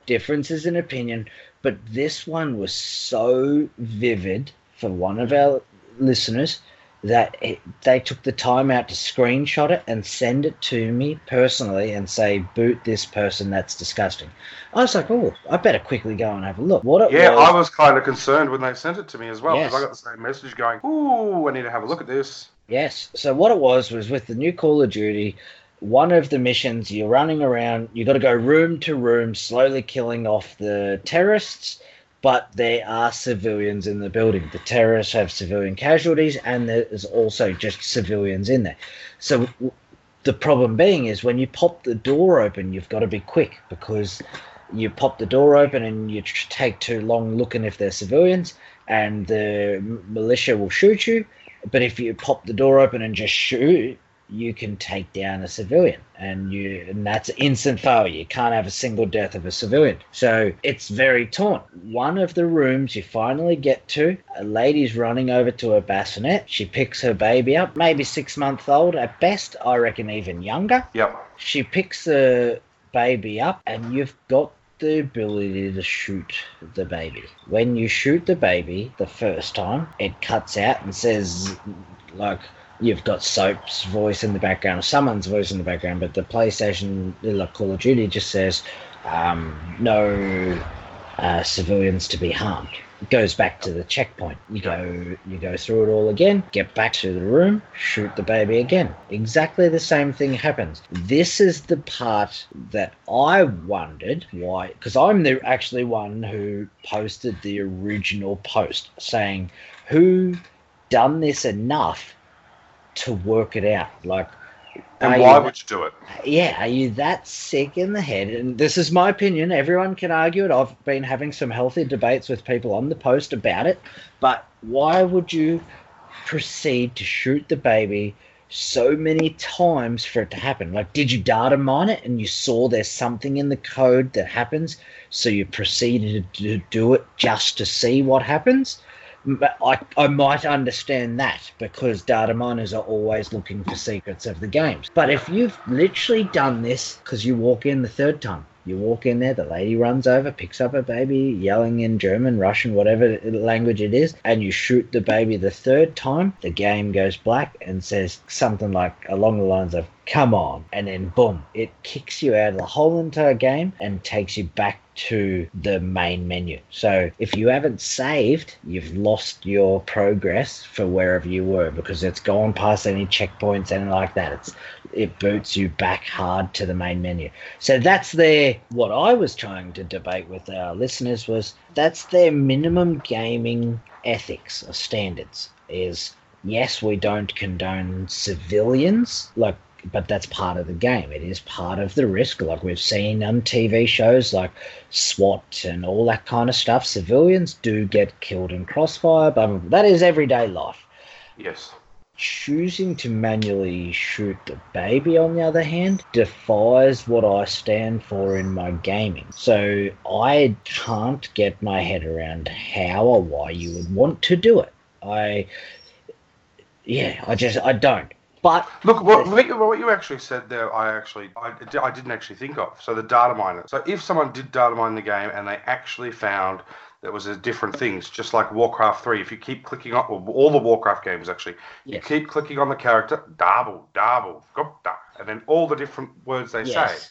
differences in opinion, but this one was so vivid for one of our listeners that it, they took the time out to screenshot it and send it to me personally and say, boot this person, that's disgusting. I was like, oh, I better quickly go and have a look. What it Yeah, was, I was kind of concerned when they sent it to me as well because Yes. I got the same message going, "Ooh, I need to have a look at this." Yes. So what it was was with the new Call of Duty, one of the missions you're running around, You've got to go room to room, slowly killing off the terrorists. But there are civilians in the building. The terrorists have civilian casualties, and there's also just civilians in there. So the problem being is when you pop the door open, you've got to be quick because you pop the door open and you take too long looking if they're civilians, and the militia will shoot you. But if you pop the door open and just shoot, you can take down a civilian, and you and that's instant failure. You can't have a single death of a civilian. So it's very torn. One of the rooms you finally get to, a lady's running over to a bassinet. She picks her baby up, maybe six months old at best. I reckon even younger. Yep. She picks the baby up, and you've got the ability to shoot the baby. When you shoot the baby the first time, it cuts out and says, like, you've got Soap's voice in the background, someone's voice in the background, but the PlayStation, like Call of Duty, just says, um, no uh, civilians to be harmed. It goes back to the checkpoint. You go, you go through it all again. Get back to the room. Shoot the baby again. Exactly the same thing happens. This is the part that I wondered why, because I'm the actually one who posted the original post saying, "Who done this enough to work it out?" Like, And why you- would you do it? yeah, are you that sick in the head? And this is my opinion. Everyone can argue it. I've been having some healthy debates with people on the post about it. But why would you proceed to shoot the baby so many times for it to happen? Like, did you data mine it and you saw there's something in the code that happens, so you proceeded to do it just to see what happens? I, I might understand that because data miners are always looking for secrets of the games. But if you've literally done this because you walk in the third time, You walk in there, the lady runs over, picks up a baby, yelling in German, Russian, whatever language it is, and you shoot the baby the third time. The game goes black and says something like along the lines of come on and then boom it kicks you out of the whole entire game and takes you back to the main menu. So if you haven't saved, you've lost your progress for wherever you were because it's gone past any checkpoints, anything like that. It's it boots you back hard to the main menu. So that's their what I was trying to debate with our listeners was that's their minimum gaming ethics or standards is yes, we don't condone civilians like but that's part of the game. It is part of the risk, like we've seen on TV shows like SWAT and all that kind of stuff. Civilians do get killed in crossfire, but that is everyday life. Yes. Choosing to manually shoot the baby, on the other hand, defies what I stand for in my gaming. So I can't get my head around how or why you would want to do it. I, yeah, I just, I don't. But look, what, what you actually said there, I actually, I, I didn't actually think of. So the data miner. So if someone did data mine the game and they actually found there was a different things, just like Warcraft 3. If you keep clicking on all the Warcraft games, actually, yes. you keep clicking on the character, double, double, and then all the different words they yes. say.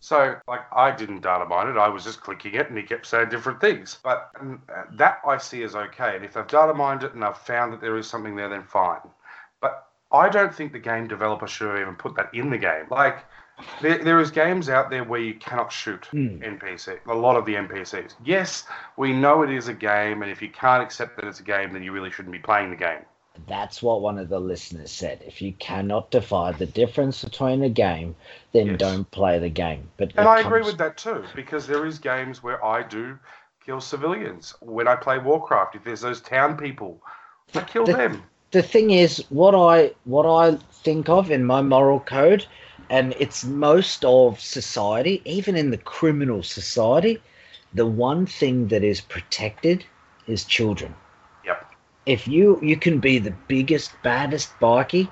So, like, I didn't data mine it. I was just clicking it, and he kept saying different things. But uh, that I see as okay. And if they've data mined it and I've found that there is something there, then fine. But I don't think the game developer should have even put that in the game. Like, there, there is games out there where you cannot shoot mm. NPC. A lot of the NPCs. Yes, we know it is a game, and if you can't accept that it's a game, then you really shouldn't be playing the game. That's what one of the listeners said. If you cannot define the difference between a game, then yes. don't play the game. But and I comes... agree with that too, because there is games where I do kill civilians. When I play Warcraft, if there's those town people, I kill the, them the thing is, what I what I think of in my moral code, and it's most of society, even in the criminal society, the one thing that is protected is children. Yep. If you you can be the biggest, baddest bikie,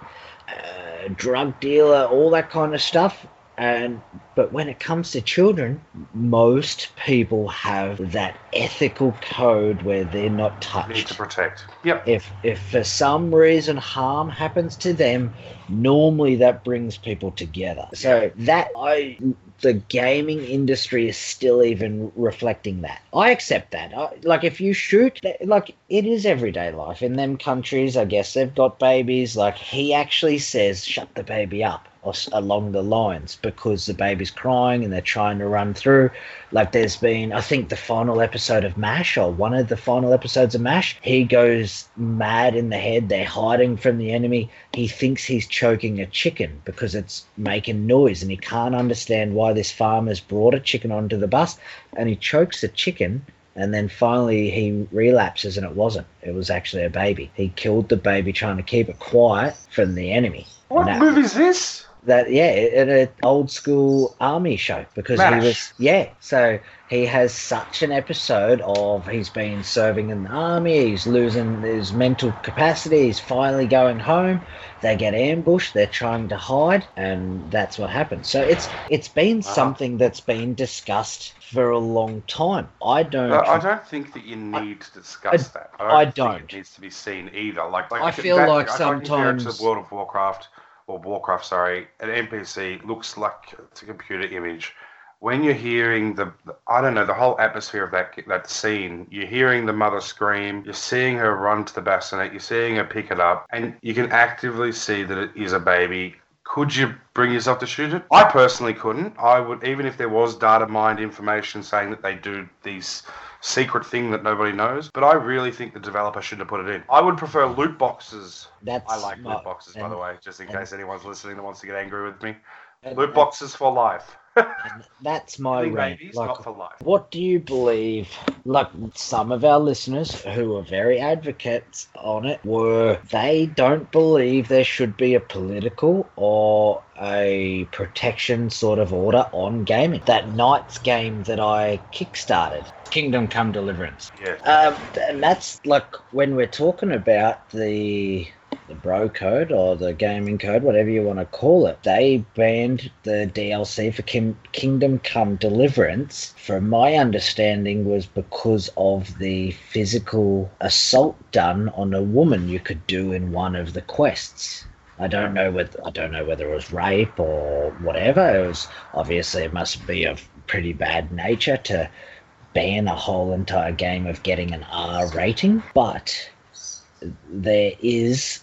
uh, drug dealer, all that kind of stuff, and but when it comes to children, most people have that ethical code where they're not touched. Need to protect. Yep. If if for some reason harm happens to them, normally that brings people together. So that I the gaming industry is still even reflecting that. I accept that. I, like if you shoot, like it is everyday life in them countries. I guess they've got babies. Like he actually says, "Shut the baby up." Along the lines because the baby's crying and they're trying to run through. Like there's been, I think the final episode of MASH or one of the final episodes of MASH, he goes mad in the head. They're hiding from the enemy. He thinks he's choking a chicken because it's making noise and he can't understand why this farmer's brought a chicken onto the bus and he chokes the chicken and then finally he relapses and it wasn't. It was actually a baby. He killed the baby trying to keep it quiet from the enemy. What movie is this? That yeah in an old school army show because he was yeah so he has such an episode of he's been serving in the army he's losing his mental capacity he's finally going home. They get ambushed they're trying to hide and that's what happens so it's it's been uh-huh. something that's been discussed for a long time. I don't i don't think that you need I, to discuss I, that. I don't, I don't. it needs to be seen either. Like, like i feel that, like sometimes to world of warcraft or Warcraft, sorry, an NPC looks like it's a computer image. When you're hearing the, I don't know, the whole atmosphere of that that scene, you're hearing the mother scream, you're seeing her run to the bassinet, you're seeing her pick it up, and you can actively see that it is a baby. Could you bring yourself to shoot it? I personally couldn't. I would, even if there was data mined information saying that they do these secret thing that nobody knows. But I really think the developer shouldn't have put it in. I would prefer loot boxes. That's I like loot boxes, and, by the way, just in case anyone's listening that wants to get angry with me. And, loot boxes for life. that's my range. Like, for life what do you believe? Like some of our listeners who are very advocates on it were they don't believe there should be a political or a protection sort of order on gaming. That Knights game that I kickstarted, Kingdom Come Deliverance. Yeah. Um, and that's like when we're talking about the the bro code or the gaming code, whatever you want to call it, they banned the DLC for Kim- Kingdom Come Deliverance. From my understanding, was because of the physical assault done on a woman you could do in one of the quests. I don't know whether I don't know whether it was rape or whatever. It was obviously it must be of pretty bad nature to ban a whole entire game of getting an R rating, but there is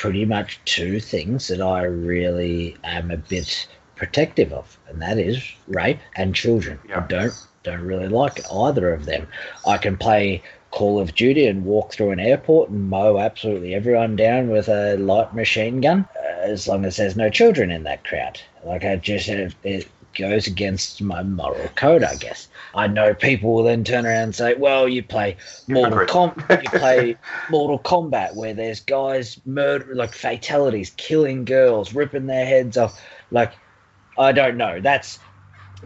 pretty much two things that I really am a bit protective of, and that is rape and children. Yeah. I don't don't really like either of them. I can play Call of Duty and walk through an airport and mow absolutely everyone down with a light machine gun, uh, as long as there's no children in that crowd. Like I just it, it goes against my moral code, I guess. I know people will then turn around and say, "Well, you play Mortal. Com- you play Mortal Kombat where there's guys murder like fatalities, killing girls, ripping their heads off." Like, I don't know. That's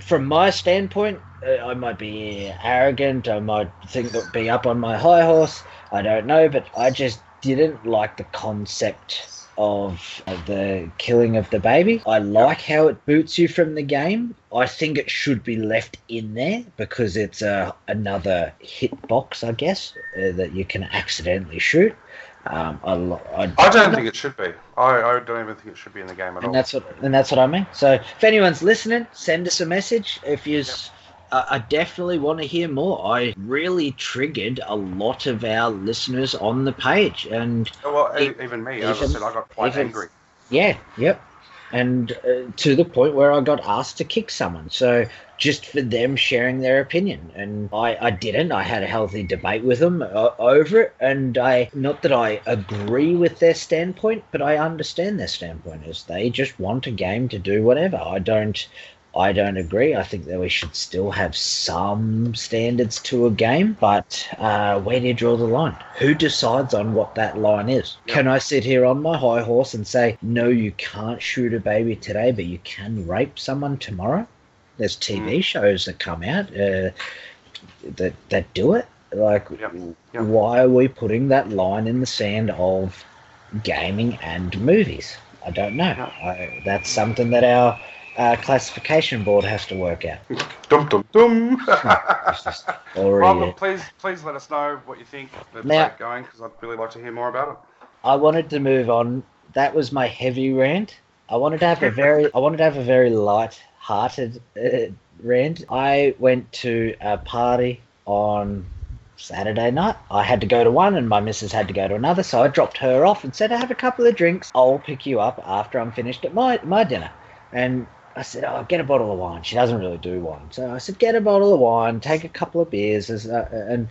from my standpoint. Uh, I might be arrogant. I might think that be up on my high horse. I don't know, but I just didn't like the concept of the killing of the baby. I like how it boots you from the game. I think it should be left in there because it's a another hitbox, I guess, uh, that you can accidentally shoot. Um, I, lo- I, I don't think it should be. I, I don't even think it should be in the game at all. and that's what and that's what I mean. So if anyone's listening, send us a message. If you, I I definitely want to hear more. I really triggered a lot of our listeners on the page, and well, e- e- even me, as I said, I got quite even- angry. yeah, yep, and uh, to the point where I got asked to kick someone. So just for them sharing their opinion, and I, I didn't. I had a healthy debate with them uh, over it, and I not that I agree with their standpoint, but I understand their standpoint is they just want a game to do whatever. I don't. I don't agree. I think that we should still have some standards to a game, but uh, where do you draw the line? Who decides on what that line is? Yeah. Can I sit here on my high horse and say, no, you can't shoot a baby today, but you can rape someone tomorrow? There's TV shows that come out uh, that that do it. Like, Yep. Yep. why are we putting that line in the sand of gaming and movies? I don't know. I, that's something that our uh, classification board has to work out. Dum dum dum. Or Well, please, please let us know what you think. Let's Now- get going because I'd really like to hear more about it. I wanted to move on. That was my heavy rant. I wanted to have a very, I wanted to have a very light-hearted uh, rant. I went to a party on Saturday night. I had to go to one, and my missus had to go to another. So I dropped her off and said, "I have a couple of drinks. I'll pick you up after I'm finished at my my dinner." And I said, "Oh, get a bottle of wine." She doesn't really do wine, so I said, "Get a bottle of wine, take a couple of beers." uh, And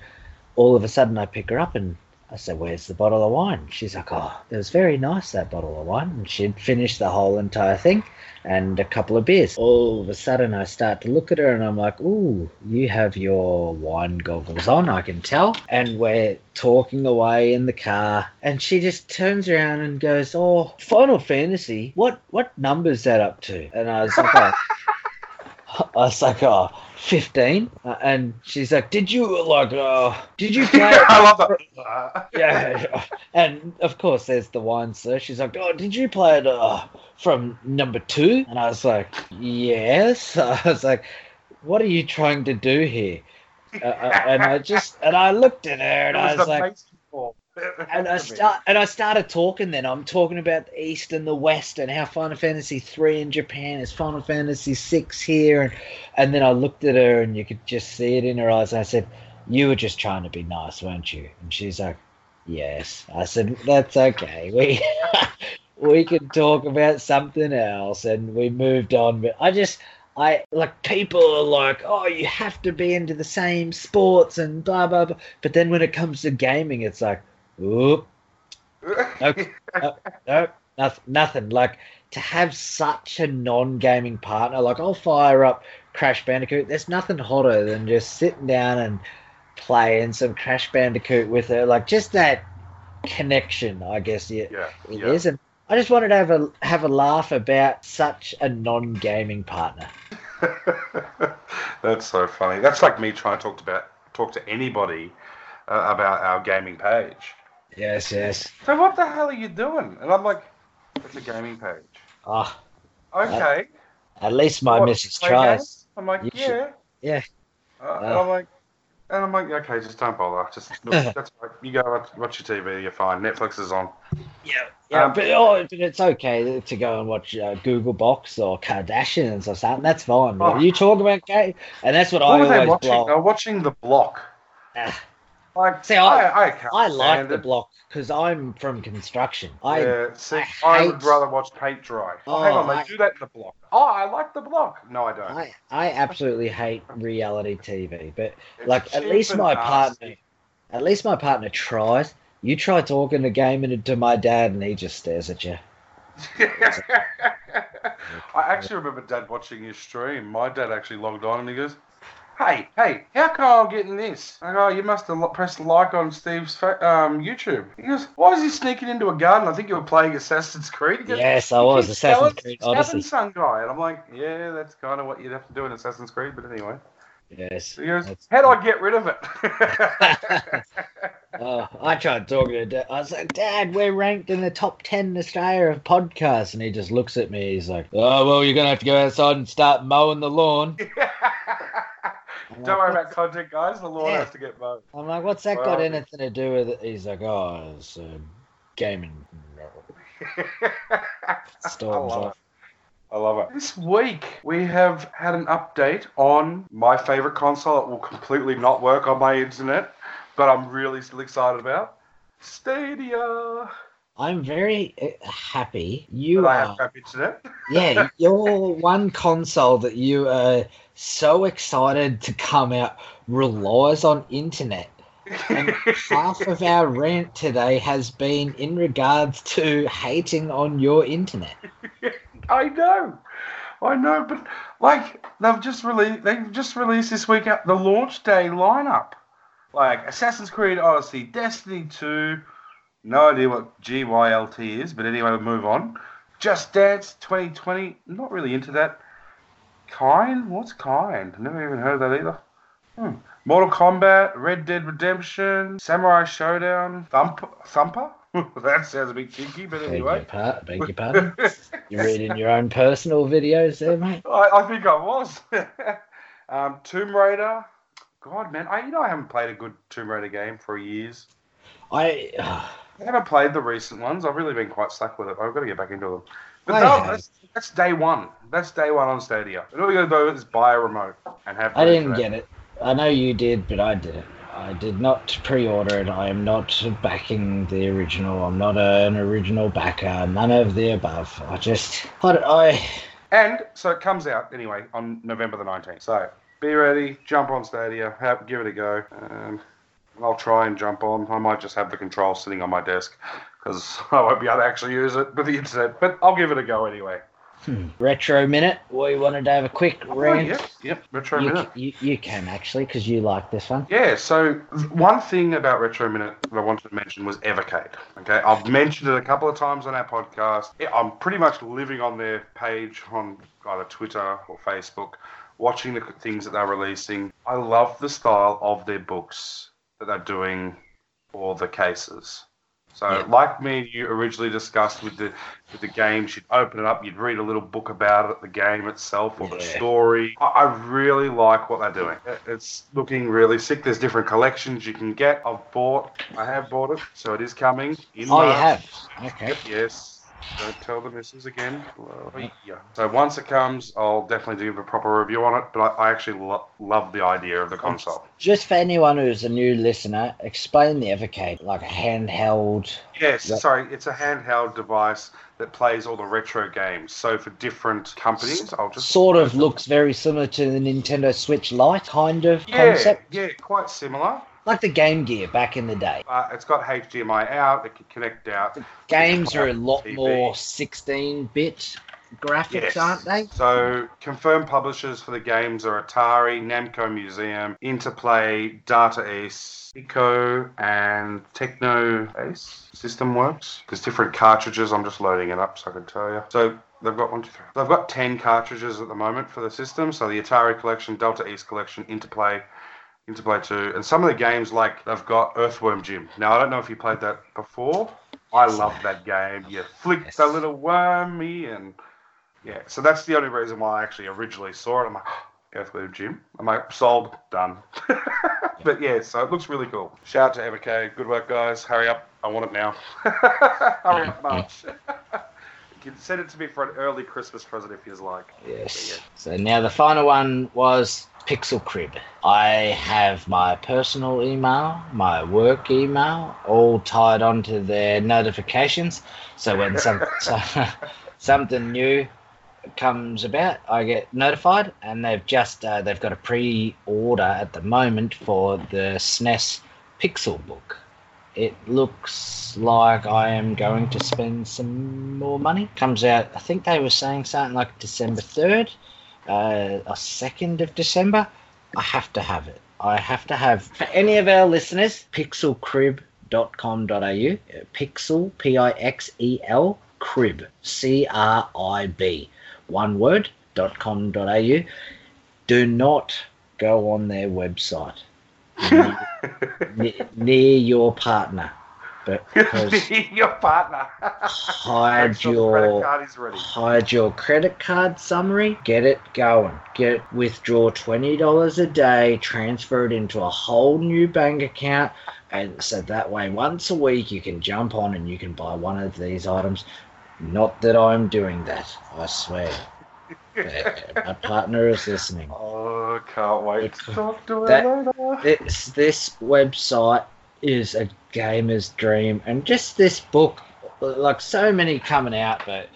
all of a sudden, I pick her up and I said, "Where's the bottle of wine?" She's like, "Oh, it was very nice that bottle of wine." And she'd finished the whole entire thing and a couple of beers. All of a sudden, I start to look at her and I'm like, "Ooh, you have your wine goggles on, I can tell." And we're talking away in the car, and she just turns around and goes, "Oh, Final Fantasy, what what number's that up to?" And I was like, oh. I was like, "Oh, 15. Uh, and she's like, "Did you like? Uh, did you play?" I love that. Yeah, and of course there's the wine sir. She's like, "Oh, did you play it uh, from number two? And I was like, "Yes." I was like, "What are you trying to do here?" Uh, uh, and I just and I looked at her and I was like. And I start and I started talking. Then I'm talking about the East and the West and how Final Fantasy three in Japan is Final Fantasy six here, and and then I looked at her and you could just see it in her eyes. And I said, "You were just trying to be nice, weren't you?" And she's like, "Yes." I said, "That's okay. We." We can talk about something else, and we moved on. But I just, I like people are like, oh, you have to be into the same sports and blah blah blah. But then when it comes to gaming, it's like, oop, Okay. no, nothing, nothing. Like to have such a non-gaming partner, like I'll fire up Crash Bandicoot. There's nothing hotter than just sitting down and playing some Crash Bandicoot with her. Like just that connection, I guess it, yeah, it yeah. is. And I just wanted to have a have a laugh about such a non-gaming partner. That's so funny. That's like me trying to talk to about talk to anybody uh, about our gaming page. Yes, yes. So what the hell are you doing? And I'm like, it's a gaming page. Ah, Okay. at least my What, missus tries. games? I'm like, You yeah. should- yeah. Uh, and Uh. I'm like, and I'm like, okay, just don't bother. Just look, that's right. You go watch, watch your TV. You're fine. Netflix is on. Yeah, yeah, Um, but, oh, but it's okay to go and watch uh, Gogglebox or Kardashians or something. That's fine. Oh. you talk about game, and that's what, What I were they always watching? block. They're watching The Block. Ah. Like, See, I- I, I, I like the it. block because I'm from construction. I yeah, see, I I, would rather watch paint dry. Oh, Oh, hang on, oh, they I- do that in the block. Oh, I like the block. No, I don't. I, I absolutely hate reality TV, but It's like at least my nasty. partner, at least my partner tries. You try talking the game into my dad, and he just stares at you. I actually remember Dad watching your stream. My dad actually logged on and he goes, "Hey, hey, how come I'm getting this?" I go, "Oh, "You must have pressed like on Steve's um, YouTube." He goes, "Why is he sneaking into a garden? I think you were playing Assassin's Creed." Goes, Yes, I was Assassin's Creed Odyssey. Sun guy, and I'm like, "Yeah, that's kind of what you'd have to do in Assassin's Creed." But anyway, Yes. he goes, "How do I get rid of it?" Oh, I tried talking to Dad. I was like, Dad, we're ranked in the top 10 in Australia of podcasts. And he just looks at me. He's like, Oh, well, you're going to have to go outside and start mowing the lawn. I'm Don't like, worry about content, guys. The lawn Yeah. has to get mowed. I'm like, What's that Well, got anything to do with it? He's like, Oh, it's uh, gaming. I Storms love off. it. I love it. This week we have had an update on my favorite console. It will completely not work on my internet, but I'm really still excited about Stadia. I'm very uh, happy. You I are. crap internet. yeah, your one console that you are so excited to come out relies on internet. And half of our rant today has been in regards to hating on your internet. I know, I know, but like they've just released, they've just released this week out the launch day lineup, like Assassin's Creed Odyssey, Destiny Two. No idea what GYLT is, but anyway, we'll move on. Just Dance 2020. Not really into that. Kine? What's Kine? Never even heard of that either. Hmm. Mortal Kombat, Red Dead Redemption, Samurai Shodown, Thump, Thumper. that sounds a bit kinky, but Beg your, anyway. par- beg your pardon? You're reading your own personal videos there, mate? I, I think I was. um, Tomb Raider. God, man, I you know I haven't played a good Tomb Raider game for years. I, I haven't played the recent ones. I've really been quite stuck with it. I've got to get back into them. But no, that's, that's day one. That's day one on Stadia. And all you got to do is buy a remote and have. I didn't get it. I know you did, but I didn't. I did not pre-order it. I am not backing the original. I'm not an original backer. None of the above. I just, I, I And so it comes out anyway on November the 19th. So be ready, jump on Stadia, have, give it a go. Um, I'll try and jump on. I might just have the control sitting on my desk because I won't be able to actually use it with the internet. But I'll give it a go anyway. Hmm. retro minute. We wanted to have a quick Oh, rant. yep, yep. Retro you, Minute. you, you can actually, because you like this one. Yeah, so one thing about Retro Minute that I wanted to mention was Evercade. Okay, I've mentioned it a couple of times on our podcast. I'm pretty much living on their page on either Twitter or Facebook, watching the things that they're releasing. I love the style of their books that they're doing for the cases. So, Yeah. like me and you originally discussed with the with the games, you'd open it up, you'd read a little book about it, the game itself, or the story. I, I really like what they're doing. It- It's looking really sick. There's different collections you can get. I've bought, I have bought it, so it is coming. In Oh, you have. Okay. Yes. Don't tell the missus again. Yeah. So once it comes, I'll definitely do a proper review on it. But I, I actually lo- love the idea of the console. Just for anyone who's a new listener, explain the Evercade, like a handheld. Yes, Yep. sorry, it's a handheld device that plays all the retro games. So for different companies, I'll just Sort of looks very similar to the Nintendo Switch Lite kind of yeah, concept, yeah, quite similar. Like the Game Gear back in the day. Uh, it's got HDMI out. It can connect out. Games are a lot TV. more 16-bit graphics, Yes. aren't they? So confirmed publishers for the games are Atari, Namco Museum, Interplay, Data East, Piko, and Techno Ace System Works. There's different cartridges. I'm just loading it up so I can tell you. So they've got one, two, three. They've got ten cartridges at the moment for the system. So the Atari collection, Data East collection, Interplay, Interplay 2, and some of the games like they've got Earthworm Jim. Now I don't know if you played that before. I love that game. You flick Yes. the little wormy and yeah. So that's the only reason why I actually originally saw it. I'm like Earthworm Jim. I'm like sold, done. but yeah, so it looks really cool. Shout out to MK. Good work, guys. Hurry up. I want it now. Hurry up, March. you can send it to me for an early Christmas present if you'd like. Yes. So now the final one was Pixel Crib. I have my personal email, my work email, all tied onto their notifications. So when some, so, something new comes about, I get notified, and they've just uh, they've got a pre-order at the moment for the SNES Pixel book. It looks like I am going to spend some more money. Comes out, I think they were saying something like December 3rd, uh, or 2nd of December. I have to have it. I have to have. For any of our listeners, pixelcrib.com.au. uh, Pixel, P I X E L, crib, C R I B. One word, dot com dot au. Do not go on their website near, near your partner. But because Your partner. hide sure your card is ready. hide your credit card summary, get it going. Get withdraw twenty dollars a day, transfer it into a whole new bank account, and so that way once a week you can jump on and you can buy one of these items. Not that I'm doing that, I swear. My partner is listening. Oh, can't wait to talk to her That- later. This this website is a gamer's dream, and just this book, like so many coming out, but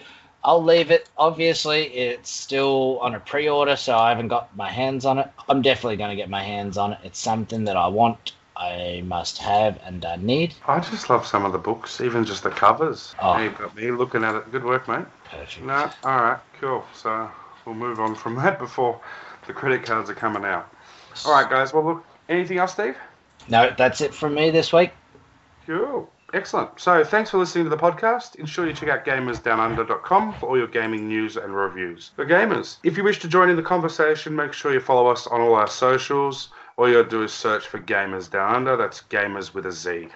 I'll leave it. Obviously, it's still on a pre-order, so I haven't got my hands on it. I'm definitely going to get my hands on it. It's something that I want, I must have, and I need. I just love some of the books, even just the covers. Oh. You've got me looking at it. Good work, mate. Perfect. No, all right, cool. So we'll move on from that before the credit cards are coming out. All right, guys. Well, look. Anything else, Steve? No, that's it from me this week. Cool. Excellent. So thanks for listening to the podcast. Ensure you check out gamersdownunder.com for all your gaming news and reviews. For gamers, if you wish to join in the conversation, make sure you follow us on all our socials. All you gotta do is search for Gamers Down Under. That's gamers with a Z.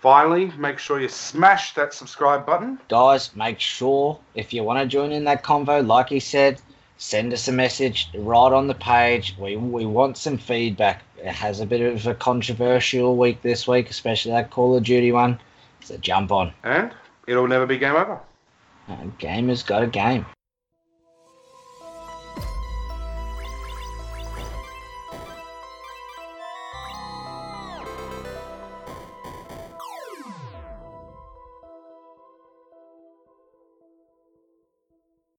Finally, make sure you smash that subscribe button. guys, make sure if you want to join in that convo, like he said, send us a message right on the page. We we want some feedback. It has a bit of a controversial week this week, especially that Call of Duty one. So jump on. And it'll never be game over. Uh, Gamers got a game.